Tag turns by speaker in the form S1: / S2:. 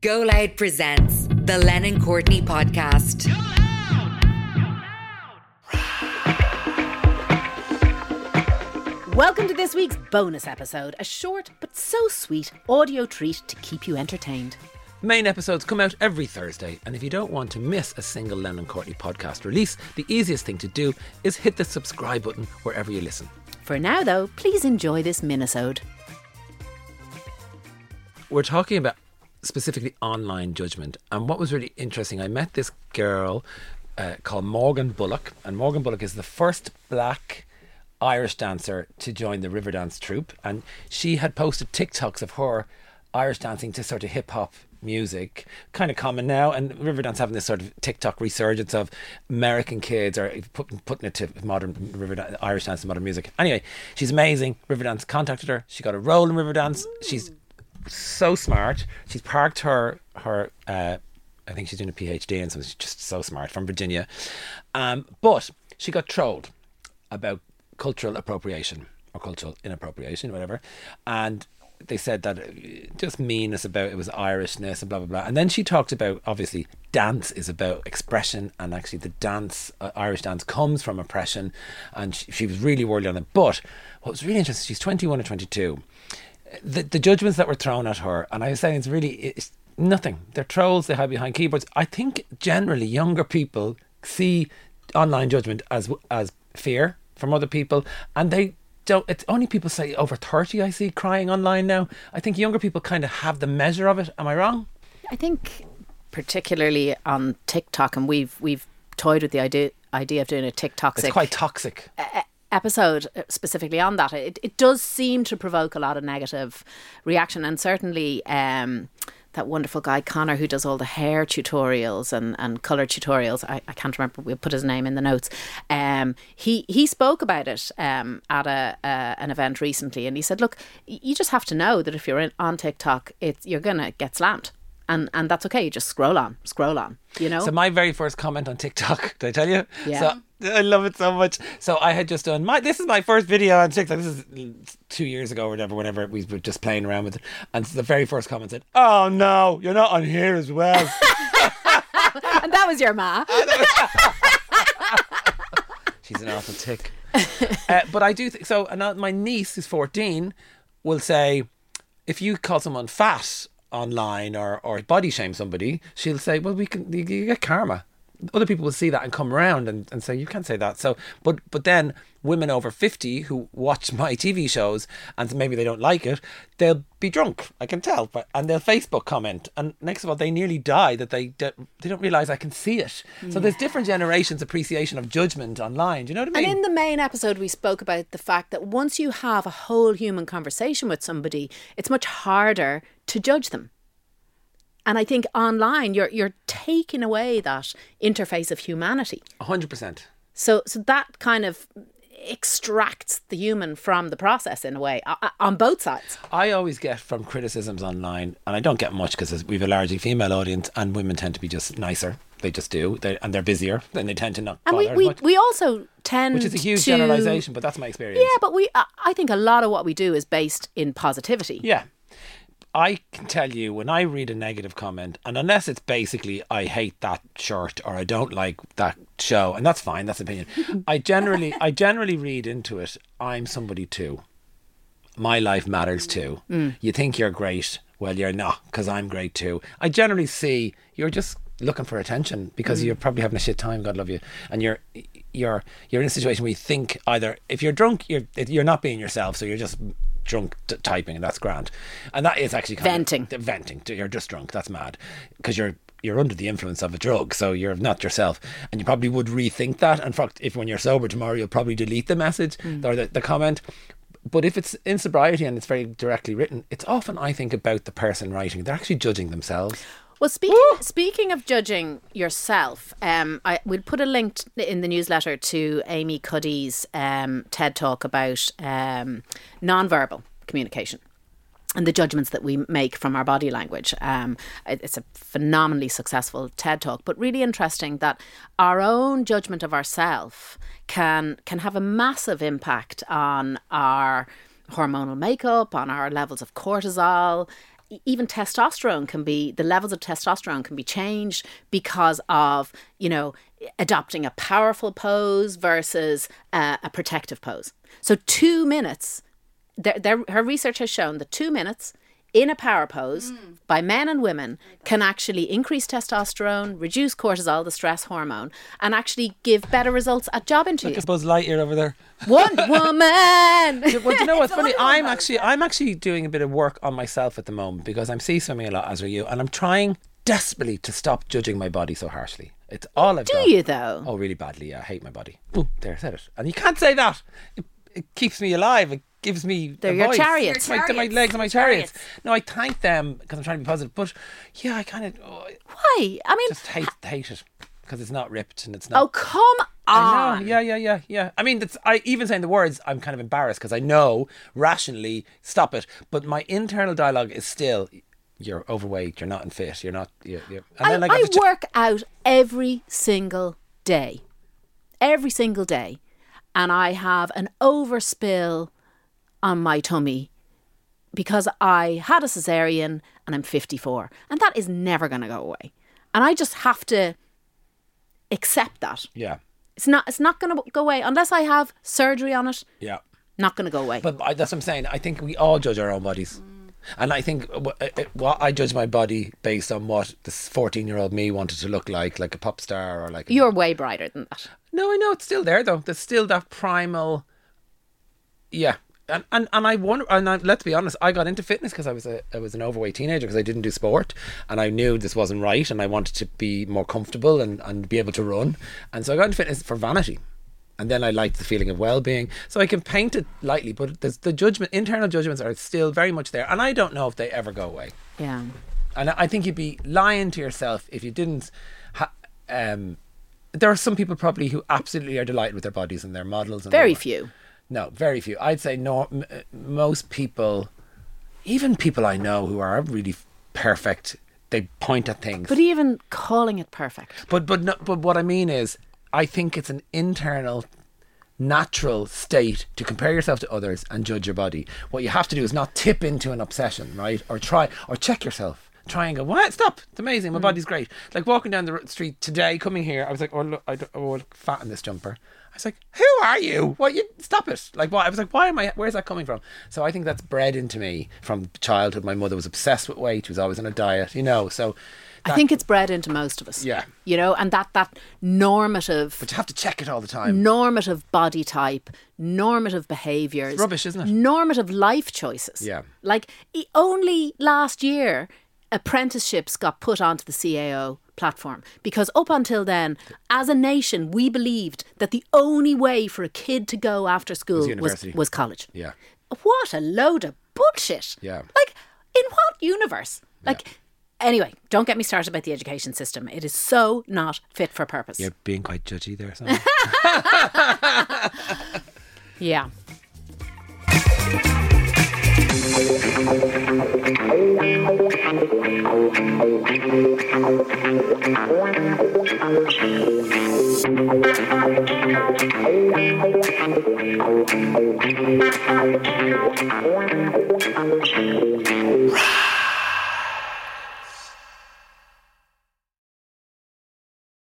S1: Go Loud presents the Lennon Courtney podcast.
S2: Welcome to this week's bonus episode, a short but so sweet audio treat to keep you entertained.
S3: Main episodes come out every Thursday, and if you don't want to miss a single Lennon Courtney podcast release, the easiest thing to do is hit the subscribe button wherever you listen.
S2: For now, though, please enjoy this minisode.
S3: We're talking about specifically online judgment, and what was really interesting, I met this girl uh, called Morgan Bullock, and Morgan Bullock is the first black Irish dancer to join the Riverdance troupe, and she had posted TikToks of her Irish dancing to sort of hip hop music, kind of common now. And Riverdance having this sort of TikTok resurgence of American kids or putting putting it to modern Riverdance, Irish dance and modern music. Anyway, she's amazing. Riverdance contacted her. She got a role in Riverdance. She's so smart. She's parked her her. Uh, I think she's doing a PhD and so she's just so smart from Virginia. Um, but she got trolled about cultural appropriation or cultural inappropriation, whatever. And they said that uh, just meanness about it was Irishness and blah blah blah. And then she talked about obviously dance is about expression, and actually the dance uh, Irish dance comes from oppression, and she, she was really worried on it. But what was really interesting, she's twenty one or twenty two. The the judgments that were thrown at her, and I was saying it's really it's nothing. They're trolls. They hide behind keyboards. I think generally younger people see online judgment as as fear from other people, and they don't. It's only people say over thirty I see crying online now. I think younger people kind of have the measure of it. Am I wrong?
S2: I think, particularly on TikTok, and we've we've toyed with the idea idea of doing a TikTok.
S3: It's quite toxic.
S2: Episode uh, specifically on that. It it does seem to provoke a lot of negative reaction, and certainly. Um, that wonderful guy Connor who does all the hair tutorials and, and color tutorials. I, I can't remember. We'll put his name in the notes. Um, he he spoke about it um, at a uh, an event recently, and he said, "Look, you just have to know that if you're in, on TikTok, it's you're gonna get slammed." And, and that's okay. You just scroll on, scroll on. You know.
S3: So my very first comment on TikTok, did I tell you?
S2: Yeah.
S3: So I love it so much. So I had just done my. This is my first video on TikTok. This is two years ago or whatever. Whenever we were just playing around with it, and the very first comment said, "Oh no, you're not on here as well."
S2: and that was your ma.
S3: She's an awful tick. uh, but I do think so. And my niece, who's 14, will say, if you call someone fat online or, or body shame somebody, she'll say, well, we can, you, get karma. Other people will see that and come around and, and say, you can't say that. So, but, but then women over 50 who watch my TV shows and maybe they don't like it, they'll be drunk. I can tell. But, and they'll Facebook comment. And next of all, they nearly die that they, they don't realize I can see it. So mm. there's different generations appreciation of judgment online. Do you know what I mean?
S2: And in the main episode, we spoke about the fact that once you have a whole human conversation with somebody, it's much harder to judge them. And I think online, you're you're taking away that interface of humanity.
S3: 100%.
S2: So so that kind of extracts the human from the process in a way uh, on both sides.
S3: I always get from criticisms online, and I don't get much because we've a largely female audience, and women tend to be just nicer. They just do, they, and they're busier, and they tend to not
S2: And we, we, we also tend
S3: which is a huge
S2: to-
S3: generalization, but that's my experience.
S2: Yeah, but we I I think a lot of what we do is based in positivity.
S3: Yeah. I can tell you when I read a negative comment, and unless it's basically I hate that shirt or I don't like that show, and that's fine, that's opinion. I generally I generally read into it, I'm somebody too. My life matters too. Mm. You think you're great, well you're not, because I'm great too. I generally see you're just looking for attention because mm. you're probably having a shit time, God love you. And you're you're you're in a situation where you think either if you're drunk, you're you're not being yourself, so you're just drunk t- typing and that's grand. And that is actually kind
S2: Venting.
S3: of, venting. You're just drunk. That's mad. Because you're you're under the influence of a drug so you're not yourself. And you probably would rethink that. And fact if when you're sober tomorrow you'll probably delete the message hmm. or the, the comment. But if it's in sobriety and it's very directly written it's often i think about the person writing. They're actually judging themselves
S2: Well, speaking speaking of judging yourself, um, I we'll put a link in the newsletter to Amy Cuddy's um, TED talk about um, nonverbal communication and the judgments that we make from our body language. Um, it- it's a phenomenally successful TED talk, but really interesting that our own judgment of ourself can can have a massive impact on our hormonal makeup, on our levels of cortisol. Even testosterone can be the levels of testosterone can be changed because of you know adopting a powerful pose versus uh, a protective pose. So two minutes. Their, their, her research has shown that two minutes in a power pose by men and women can actually increase testosterone, reduce cortisol, the stress hormone, and actually give better results at job interviews.
S3: Look at Buzz Lightyear over there.
S2: One Woman.
S3: well, do you know what's funny? I'm actually I'm actually doing a bit of work on myself at the moment because I'm sea swimming a lot, as are you, and I'm trying desperately to stop judging my body so harshly. It's all I've
S2: Do
S3: got.
S2: you though?
S3: Oh, really badly. Yeah, I hate my body. Oh, there, I said it. And you can't say that. It, it keeps me alive. It gives me.
S2: They're
S3: a
S2: your
S3: voice.
S2: chariots.
S3: My,
S4: Your
S3: my legs and my chariots.
S4: chariots.
S3: No, I thank them because I'm trying to be positive. But yeah, I kind of oh,
S2: Why? I mean,
S3: just hate hate it because it's not ripped and it's not.
S2: oh come on.
S3: Yeah, yeah, yeah, yeah. I mean, that's, I even saying the words, I'm kind of embarrassed because I know rationally, stop it. But my internal dialogue is still, you're overweight, you're not in fit, you're not. You're, you're. And
S2: I,
S3: then
S2: I
S3: I, get to ch-
S2: work out every single day, every single day, and I have an overspill on my tummy because I had a cesarean and I'm 54, and that is never going to go away. And I just have to accept that.
S3: yeah,
S2: It's not. It's not going to go away unless I have surgery on it.
S3: yeah.
S2: Not going to go away.
S3: But I, that's what I'm saying. I think we all judge our own bodies. And I think uh, uh, what I judge my body based on what this 14 year old me wanted to look like, like a pop star or like. A,
S2: You're way brighter than that.
S3: No, I know it's still there though. There's still that primal. Yeah, and and, and I wonder. And I, let's be honest, I got into fitness because I was a I was an overweight teenager because I didn't do sport, and I knew this wasn't right, and I wanted to be more comfortable and and be able to run, and so I got into fitness for vanity. And then I liked the feeling of well-being, so I can paint it lightly. But there's the judgment, internal judgments are still very much there, and I don't know if they ever go away.
S2: Yeah.
S3: And I think you'd be lying to yourself if you didn't. Ha- um, there are some people probably who absolutely are delighted with their bodies and their models. And
S2: Very few.
S3: No, very few. I'd say no. M- uh, most people, even people I know who are really perfect, they point at things.
S2: But even calling it perfect.
S3: But but no, but what I mean is, I think it's an internal, natural state to compare yourself to others and judge your body. What you have to do is not tip into an obsession, right? Or try or check yourself. Try and. What? Stop! It's amazing. My mm. body's great. Like walking down the street today, coming here, I was like, oh look, I, don't- oh, look fat in this jumper. I was like, who are you? What you stop it? Like what? I was like, why am I? Where's that coming from? So I think that's bred into me from childhood. My mother was obsessed with weight. She was always on a diet, you know. So
S2: I think it's bred into most of us.
S3: Yeah.
S2: You know, and that that normative
S3: but you have to check it all the time.
S2: normative body type, normative behaviors.
S3: rubbish, isn't it?
S2: Normative life choices.
S3: Yeah.
S2: Like only last year apprenticeships got put onto the CAO platform because up until then as a nation we believed that the only way for a kid to go after school was
S3: university.
S2: was college.
S3: Yeah.
S2: What a load of bullshit.
S3: Yeah.
S2: Like, in what universe? Like, anyway, don't get me started about the education system. It is so not fit for purpose.
S3: You're being quite judgy there. So.
S2: Yeah. Rock.